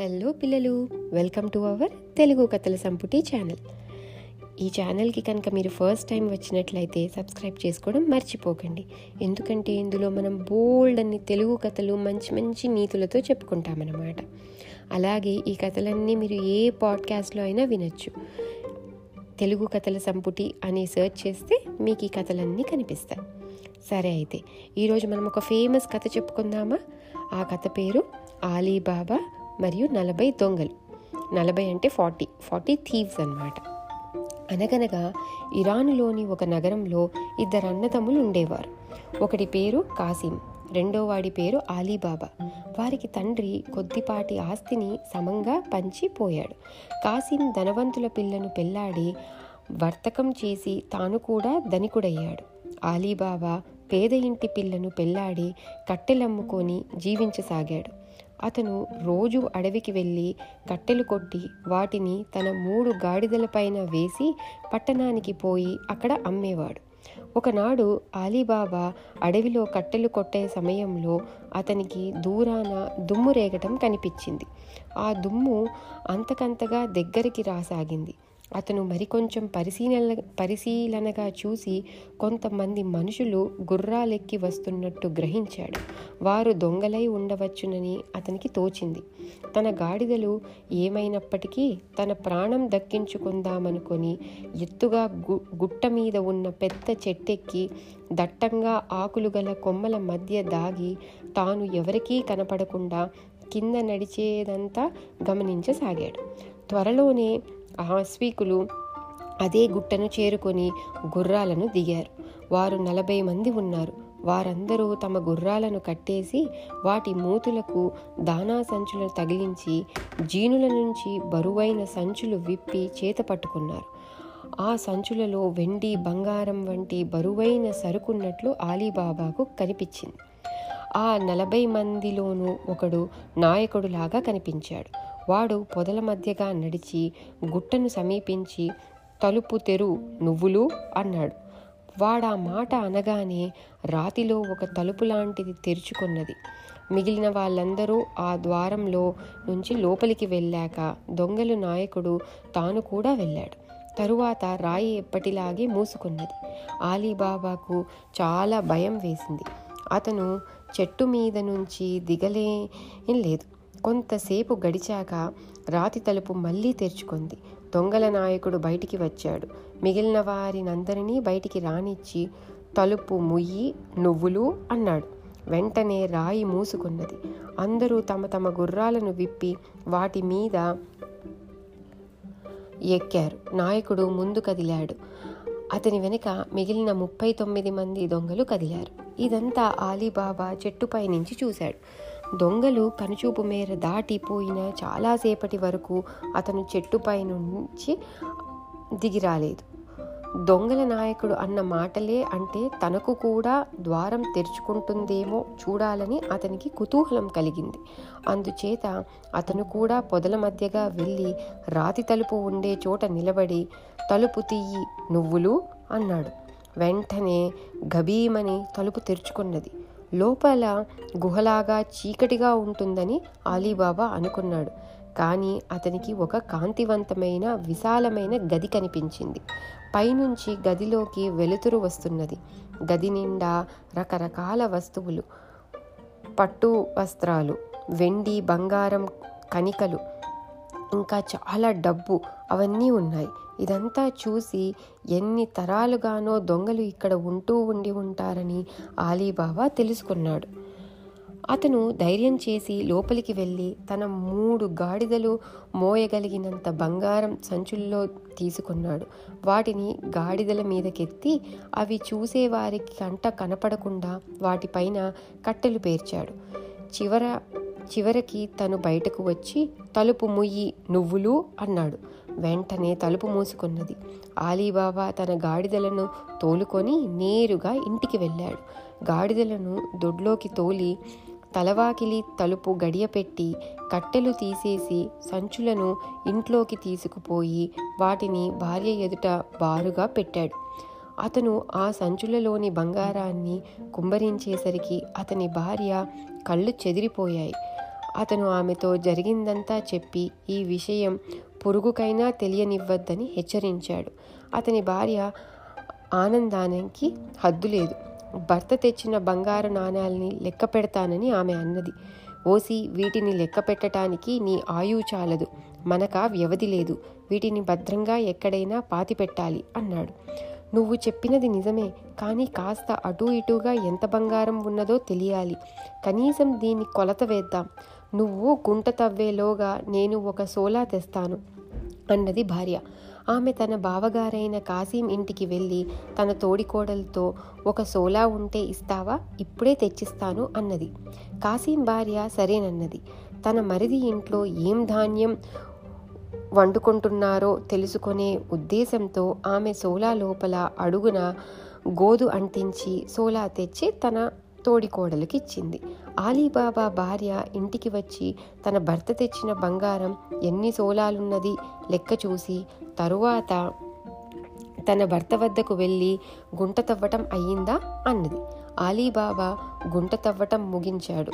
Hello పిల్లలు welcome to our Telugu కథల సంపుటి ఛానల్. ఈ ఛానల్కి కనుక మీరు ఫస్ట్ టైం వచ్చినట్లయితే సబ్స్క్రైబ్ చేసుకోవడం మర్చిపోకండి. ఎందుకంటే ఇందులో మనం బోల్డ్ అన్ని తెలుగు కథలు మంచి మంచి నీతులతో చెప్పుకుంటామన్నమాట. అలాగే ఈ కథలన్నీ మీరు ఏ పాడ్కాస్ట్లో అయినా వినొచ్చు. తెలుగు కథల సంపుటి అని సెర్చ్ చేస్తే మీకు ఈ కథలన్నీ కనిపిస్తాయి. సరే అయితే ఈరోజు మనం ఒక ఫేమస్ కథ చెప్పుకుందామా? ఆ కథ పేరు ఆలీబాబా మరియు నలభై దొంగలు. నలభై అంటే ఫార్టీ. ఫార్టీ థీవ్స్ అన్నమాట. అనగనగా ఇరానులోని ఒక నగరంలో ఇద్దరు అన్నదమ్ములు ఉండేవారు. ఒకటి పేరు కాసిం రెండో వాడి పేరు ఆలీబాబా. వారికి తండ్రి కొద్దిపాటి ఆస్తిని సమంగా పంచిపోయాడు కాసిం ధనవంతుల పిల్లను పెళ్ళాడి వర్తకం చేసి తాను కూడా ధనికుడయ్యాడు. ఆలీబాబా పేద ఇంటి పిల్లను పెళ్ళాడి కట్టెలమ్ముకొని జీవించసాగాడు. అతను రోజు అడవికి వెళ్ళి కట్టెలు కొట్టి వాటిని తన మూడు గాడిదలపైన వేసి పట్టణానికి పోయి అక్కడ అమ్మేవాడు. ఒకనాడు ఆలీబాబా అడవిలో కట్టెలు కొట్టే సమయంలో అతనికి దూరాన దుమ్ము రేగటం కనిపించింది. ఆ దుమ్ము అంతకంతగా దగ్గరికి రాసాగింది. అతను మరికొంచెం పరిశీలన పరిశీలనగా చూసి కొంతమంది మనుషులు గుర్రాలెక్కి వస్తున్నట్టు గ్రహించాడు. వారు దొంగలై ఉండవచ్చునని అతనికి తోచింది. తన గాడిదలు ఏమైనప్పటికీ తన ప్రాణం దక్కించుకుందామనుకొని ఎత్తుగా గు గుట్ట మీద ఉన్న పెద్ద చెట్టెక్కి దట్టంగా ఆకులు గల కొమ్మల మధ్య దాగి తాను ఎవరికీ కనపడకుండా కింద నడిచేదంతా గమనించసాగాడు. త్వరలోనే ఆస్వీకులు అదే గుట్టను చేరుకొని గుర్రాలను దిగారు. వారు నలభై మంది ఉన్నారు. వారందరూ తమ గుర్రాలను కట్టేసి వాటి మూతులకు దానా సంచులను తగిలించి జీనుల నుంచి బరువైన సంచులు విప్పి చేత పట్టుకున్నారు. ఆ సంచులలో వెండి బంగారం వంటి బరువైన సరుకున్నట్లు ఆలీబాబాకు కనిపించింది. ఆ నలభై మందిలోనూ ఒకడు నాయకుడులాగా కనిపించాడు. వాడు పొదల మధ్యగా నడిచి గుట్టను సమీపించి తలుపు తెరు నువ్వులు అన్నాడు. వాడా మాట అనగానే రాతిలో ఒక తలుపు లాంటిది తెరుచుకున్నది. మిగిలిన వాళ్ళందరూ ఆ ద్వారంలో నుంచి లోపలికి వెళ్ళాక దొంగలు నాయకుడు తాను కూడా వెళ్ళాడు. తరువాత రాయి ఎప్పటిలాగే మూసుకున్నది. ఆలీబాబాకు చాలా భయం వేసింది. అతను చెట్టు మీద నుంచి దిగలే లేదు. కొంతసేపు గడిచాక రాతి తలుపు మళ్ళీ తెరుచుకుంది. దొంగల నాయకుడు బయటికి వచ్చాడు. మిగిలిన వారినందరినీ బయటికి రానిచ్చి తలుపు ముయ్యి నువ్వులు అన్నాడు. వెంటనే రాయి మూసుకున్నది. అందరూ తమ తమ గుర్రాలను విప్పి వాటి మీద ఎక్కారు. నాయకుడు ముందు కదిలాడు. అతని వెనుక మిగిలిన ముప్పై తొమ్మిది మంది దొంగలు కదిలారు. ఇదంతా ఆలీబాబా చెట్టుపై నుంచి చూశాడు. దొంగలు కనుచూపు మేర దాటిపోయిన చాలాసేపటి వరకు అతను చెట్టుపై నుంచి దిగిరాలేదు దొంగల నాయకుడు అన్న మాటలే అంటే తనకు కూడా ద్వారం తెరుచుకుంటుందేమో చూడాలని అతనికి కుతూహలం కలిగింది. అందుచేత అతను కూడా పొదల మధ్యగా వెళ్ళి రాతి తలుపు ఉండే చోట నిలబడి తలుపు తీయి నువ్వులు అన్నాడు. వెంటనే గభీమని తలుపు తెరుచుకున్నది. లోపల గుహలాగా చీకటిగా ఉంటుందని ఆలీబాబా అనుకున్నాడు. కానీ అతనికి ఒక కాంతివంతమైన విశాలమైన గది కనిపించింది. పైనుంచి గదిలోకి వెలుతురు వస్తున్నది. గది నిండా రకరకాల వస్తువులు పట్టు వస్త్రాలు వెండి బంగారం కణికలు ఇంకా చాలా డబ్బు అవన్నీ ఉన్నాయి. ఇదంతా చూసి ఎన్ని తరాలుగానో దొంగలు ఇక్కడ ఉంటూ ఉండి ఉంటారని ఆలీబాబా తెలుసుకున్నాడు. అతను ధైర్యం చేసి లోపలికి వెళ్ళి తన మూడు గాడిదలు మోయగలిగినంత బంగారం సంచుల్లో తీసుకున్నాడు. వాటిని గాడిదల మీదకెత్తి అవి చూసేవారికి కంట కనపడకుండా వాటిపైన కట్టెలు పేర్చాడు. చివర చివరికి తను బయటకు వచ్చి తలుపు ముయ్యి నువ్వులు అన్నాడు. వెంటనే తలుపు మూసుకున్నది. ఆలీబాబా తన గాడిదలను తోలుకొని నేరుగా ఇంటికి వెళ్ళాడు. గాడిదలను దొడ్లోకి తోలి తలవాకిలి తలుపు గడియపెట్టి కట్టెలు తీసేసి సంచులను ఇంట్లోకి తీసుకుపోయి వాటిని భార్య ఎదుట బారుగా పెట్టాడు. అతను ఆ సంచులలోని బంగారాన్ని కుంభరించేసరికి అతని భార్య కళ్ళు చెదిరిపోయాయి. అతను ఆమెతో జరిగిందంతా చెప్పి ఈ విషయం పొరుగుకైనా తెలియనివ్వద్దని హెచ్చరించాడు. అతని భార్య ఆనందానికి హద్దు లేదు. భర్త తెచ్చిన బంగారు నాణాలని లెక్క పెడతానని ఆమె అన్నది. ఓసి వీటిని లెక్క పెట్టడానికి నీ ఆయువు చాలదు. మనక వ్యవధి లేదు. వీటిని భద్రంగా ఎక్కడైనా పాతిపెట్టాలి అన్నాడు. నువ్వు చెప్పినది నిజమే. కానీ కాస్త అటూ ఇటూగా ఎంత బంగారం ఉన్నదో తెలియాలి. కనీసం దీన్ని కొలత వేద్దాం. నువ్వు గుంట తవ్వేలోగా నేను ఒక సోలా తెస్తాను అన్నది భార్య. ఆమె తన బావగారైన కాసీం ఇంటికి వెళ్ళి తన తోడికోడలతో ఒక సోలా ఉంటే ఇస్తావా? ఇప్పుడే తెచ్చిస్తాను అన్నది. కాసీం భార్య సరేనన్నది. తన మరిది ఇంట్లో ఏం ధాన్యం వండుకుంటున్నారో తెలుసుకునే ఉద్దేశంతో ఆమె సోలా లోపల అడుగున గోదు అంటించి సోలా తెచ్చి తన తోడికోడలికి ఇచ్చింది ఆలీబాబా భార్య ఇంటికి వచ్చి తన భర్త తెచ్చిన బంగారం ఎన్ని సోలాలున్నది లెక్క చూసి తరువాత తన భర్త వద్దకు వెళ్ళి గుంట తవ్వటం అయ్యిందా? అన్నది. ఆలీబాబా గుంట తవ్వటం ముగించాడు.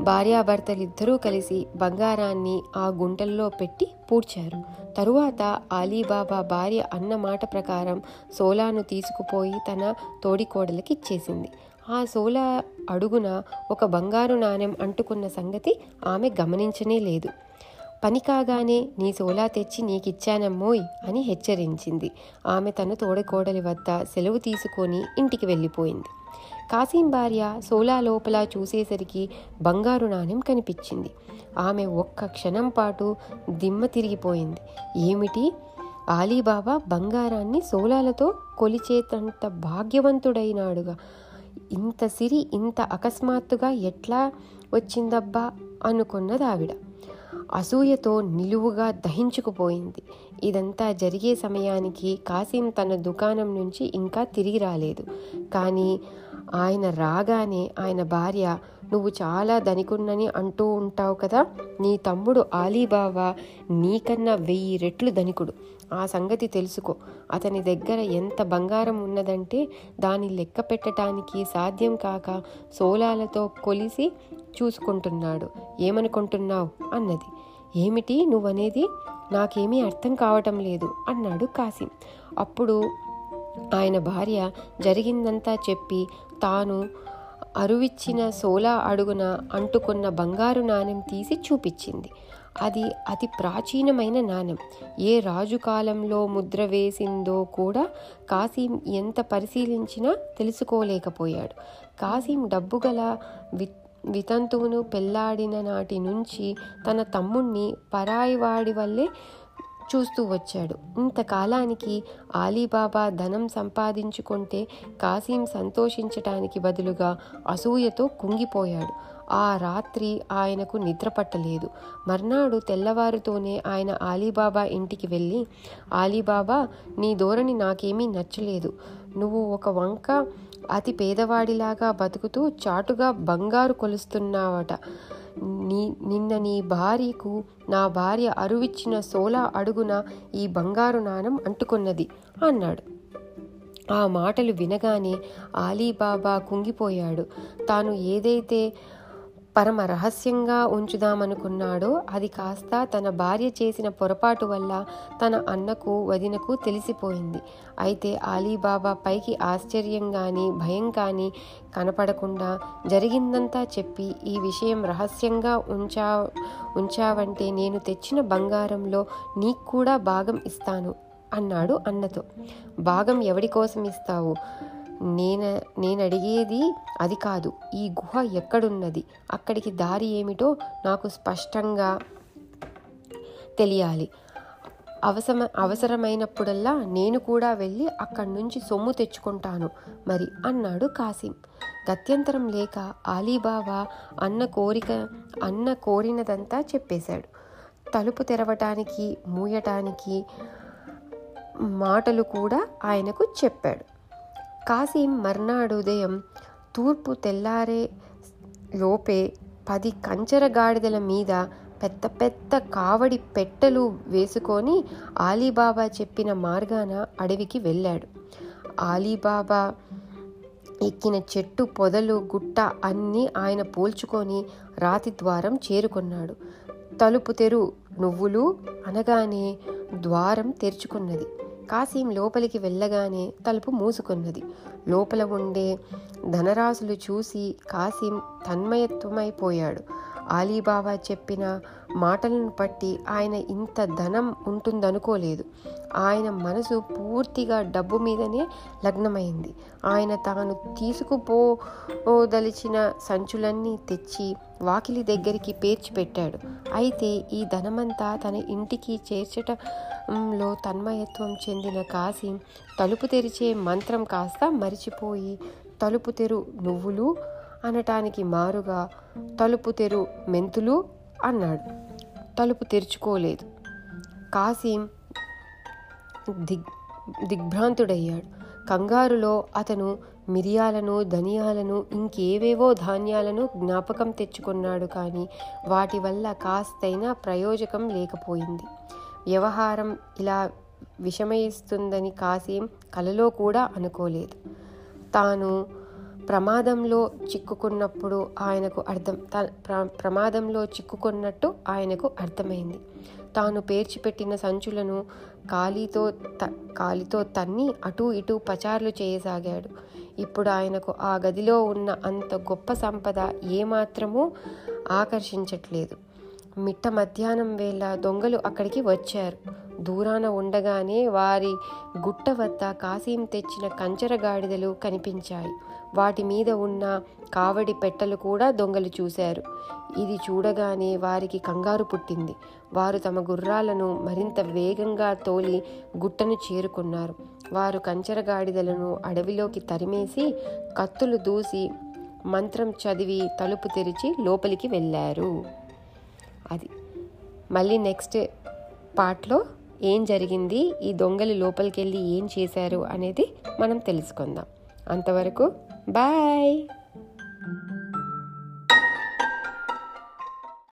భార్యాభర్తలిద్దరూ కలిసి బంగారాన్ని ఆ గుంటల్లో పెట్టి పూడ్చారు. తరువాత ఆలీబాబా భార్య అన్న మాట ప్రకారం సోలాను తీసుకుపోయి తన తోడికోడలకి ఇచ్చేసింది ఆ సోలా అడుగున ఒక బంగారు నాణెం అంటుకున్న సంగతి ఆమె గమనించనే లేదు. పని కాగానే నీ సోలా తెచ్చి నీకిచ్చానమ్మోయ్ అని హెచ్చరించింది. ఆమె తన తోడకోడలి వద్ద సెలవు తీసుకొని ఇంటికి వెళ్ళిపోయింది. కాసీం భార్య సోలా లోపల చూసేసరికి బంగారు నాణెం కనిపించింది. ఆమె ఒక్క క్షణం పాటు దిమ్మ తిరిగిపోయింది. ఏమిటి? ఆలీబాబా బంగారాన్ని సోలాలతో కొలిచేతంత భాగ్యవంతుడైనాడుగా. ఇంత సిరి ఇంత అకస్మాత్తుగా ఎట్లా వచ్చిందబ్బా? అనుకున్నది ఆవిడ అసూయతో నిలువుగా దహించుకుపోయింది. ఇదంతా జరిగే సమయానికి కాసిం తన దుకాణం నుంచి ఇంకా తిరిగి రాలేదు. కానీ ఆయన రాగానే ఆయన భార్య నువ్వు చాలా ధనికున్నని అంటూ ఉంటావు కదా నీ తమ్ముడు ఆలీబాబా నీకన్నా వెయ్యి రెట్లు ధనికుడు. ఆ సంగతి తెలుసుకో. అతని దగ్గర ఎంత బంగారం ఉన్నదంటే దాన్ని లెక్క పెట్టడానికి సాధ్యం కాక సోలాలతో కొలిసి చూసుకుంటున్నాడు. ఏమనుకుంటున్నావు? అన్నది. ఏమిటి నువ్వనేది? నాకేమీ అర్థం కావటం లేదు అన్నాడు కాసిం. అప్పుడు ఆయన భార్య జరిగిందంతా చెప్పి తాను అరువిచ్చిన సోలా అడుగున అంటుకున్న బంగారు నాణెం తీసి చూపించింది. అది అతి ప్రాచీనమైన నాణెం. ఏ రాజు కాలంలో ముద్ర వేసిందో కూడా కాసీం ఎంత పరిశీలించినా తెలుసుకోలేకపోయాడు. కాసీం డబ్బు గల వి వితంతువును పెళ్ళాడిన నాటి నుంచి తన తమ్ముణ్ణి పరాయివాడి వల్లే చూస్తూ వచ్చాడు. ఇంతకాలానికి ఆలీబాబా ధనం సంపాదించుకుంటే కాసీం సంతోషించటానికి బదులుగా అసూయతో కుంగిపోయాడు. ఆ రాత్రి ఆయనకు నిద్ర పట్టలేదు. మర్నాడు తెల్లవారుతోనే ఆయన ఆలీబాబా ఇంటికి వెళ్ళి ఆలీబాబా నీ ధోరణి నాకేమీ నచ్చలేదు. నువ్వు ఒక వంక అతి పేదవాడిలాగా బతుకుతూ చాటుగా బంగారు కొలుస్తున్నావట. నీ నిన్న నీ భార్యకు నా భార్య అరువిచ్చిన సోలా అడుగున ఈ బంగారు నాణం అంటుకున్నది అన్నాడు. ఆ మాటలు వినగానే ఆలీబాబా కుంగిపోయాడు. తాను ఏదైతే పరమ రహస్యంగా ఉంచుదామనుకున్నాడో అది కాస్త తన భార్య చేసిన పొరపాటు వల్ల తన అన్నకు వదినకు తెలిసిపోయింది. అయితే ఆలీబాబా పైకి ఆశ్చర్యం కానీ భయం కానీ కనపడకుండా జరిగిందంతా చెప్పి ఈ విషయం రహస్యంగా ఉంచా ఉంచావంటే నేను తెచ్చిన బంగారంలో నీకు కూడా భాగం ఇస్తాను అన్నాడు అన్నతో. భాగం ఎవడి కోసం ఇస్తావు? నేను నేను అడిగేది అది కాదు. ఈ గుహ ఎక్కడున్నది? అక్కడికి దారి ఏమిటో నాకు స్పష్టంగా తెలియాలి. అవసర అవసరమైనప్పుడల్లా నేను కూడా వెళ్ళి అక్కడి నుంచి సొమ్ము తెచ్చుకుంటాను మరి అన్నాడు కాసిం. గత్యంతరం లేక ఆలీబాబా అన్న కోరిక అన్న కోరినదంతా చెప్పేశాడు. తలుపు తెరవటానికి మూయటానికి మాటలు కూడా ఆయనకు చెప్పాడు. కాసిం మర్నాడు ఉదయం తూర్పు తెల్లారే లోపే పది కంచర గాడిదల మీద పెద్ద పెద్ద కావడి పెట్టెలు వేసుకొని ఆలీబాబా చెప్పిన మార్గాన అడవికి వెళ్ళాడు. ఆలీబాబా ఎక్కిన చెట్టు పొదలు గుట్ట అన్నీ ఆయన పోల్చుకొని రాతి ద్వారం చేరుకున్నాడు. తలుపు తెరు నువ్వులు అనగానే ద్వారం తెరుచుకున్నది. కాసీం లోపలికి వెళ్ళగానే తలుపు మూసుకున్నది. లోపల ఉండే ధనరాశులు చూసి కాసీం తన్మయత్వమైపోయాడు. ఆలీబాబా చెప్పిన మాటలను బట్టి ఆయన ఇంత ధనం ఉంటుందనుకోలేదు. ఆయన మనసు పూర్తిగా డబ్బు మీదనే లగ్నమైంది. ఆయన తాను తీసుకుపోదలిచిన సంచులన్నీ తెచ్చి వాకిలి దగ్గరికి పేర్చిపెట్టాడు అయితే ఈ ధనమంతా తన ఇంటికి చేర్చటంలో తన్మయత్వం చెందిన కాసిం తలుపు తెరిచే మంత్రం కాస్త మరిచిపోయి తలుపు తెరు నువ్వులు అనటానికి మారుగా తలుపు తెరు మెంతులు అన్నాడు. తలుపు తెరుచుకోలేదు. కాసిం దిగ్ దిగ్భ్రాంతుడయ్యాడు. కంగారులో అతను మిరియాలను ధనియాలను ఇంకేవేవో ధాన్యాలను జ్ఞాపకం తెచ్చుకున్నాడు కానీ వాటి వల్ల కాస్తైనా ప్రయోజకం లేకపోయింది. వ్యవహారం ఇలా విషమయిస్తుందని కాసేం కలలో కూడా అనుకోలేదు. తాను ప్రమాదంలో చిక్కుకున్నప్పుడు ఆయనకు అర్థం త- ప్ర- ప్రమాదంలో చిక్కుకున్నట్టు ఆయనకు అర్థమైంది. తాను పేర్చిపెట్టిన సంచులను కాలితో త కాలితో తన్ని అటూ ఇటూ పచార్లు చేయసాగాడు. ఇప్పుడు ఆయనకు ఆ గదిలో ఉన్న అంత గొప్ప సంపద ఏమాత్రమూ ఆకర్షించట్లేదు. మిట్ట మధ్యాహ్నం వేళ దొంగలు అక్కడికి వచ్చారు. దూరాన ఉండగానే వారి గుట్ట వద్ద కాసీం తెచ్చిన కంచర గాడిదలు కనిపించాయి. వాటి మీద ఉన్న కావడి పెట్టెలు కూడా దొంగలు చూశారు. ఇది చూడగానే వారికి కంగారు పుట్టింది. వారు తమ గుర్రాలను మరింత వేగంగా తోలి గుట్టను చేరుకున్నారు. వారు కంచర గాడిదలను అడవిలోకి తరిమేసి కత్తులు దూసి మంత్రం చదివి తలుపు తెరిచి లోపలికి వెళ్ళారు. అది. మళ్ళీ నెక్స్ట్ పార్ట్లో ఏం జరిగింది ఈ దొంగలు లోపలికి వెళ్ళి ఏం చేశారు అనేది మనం తెలుసుకుందాం. అంతవరకు బాయ్!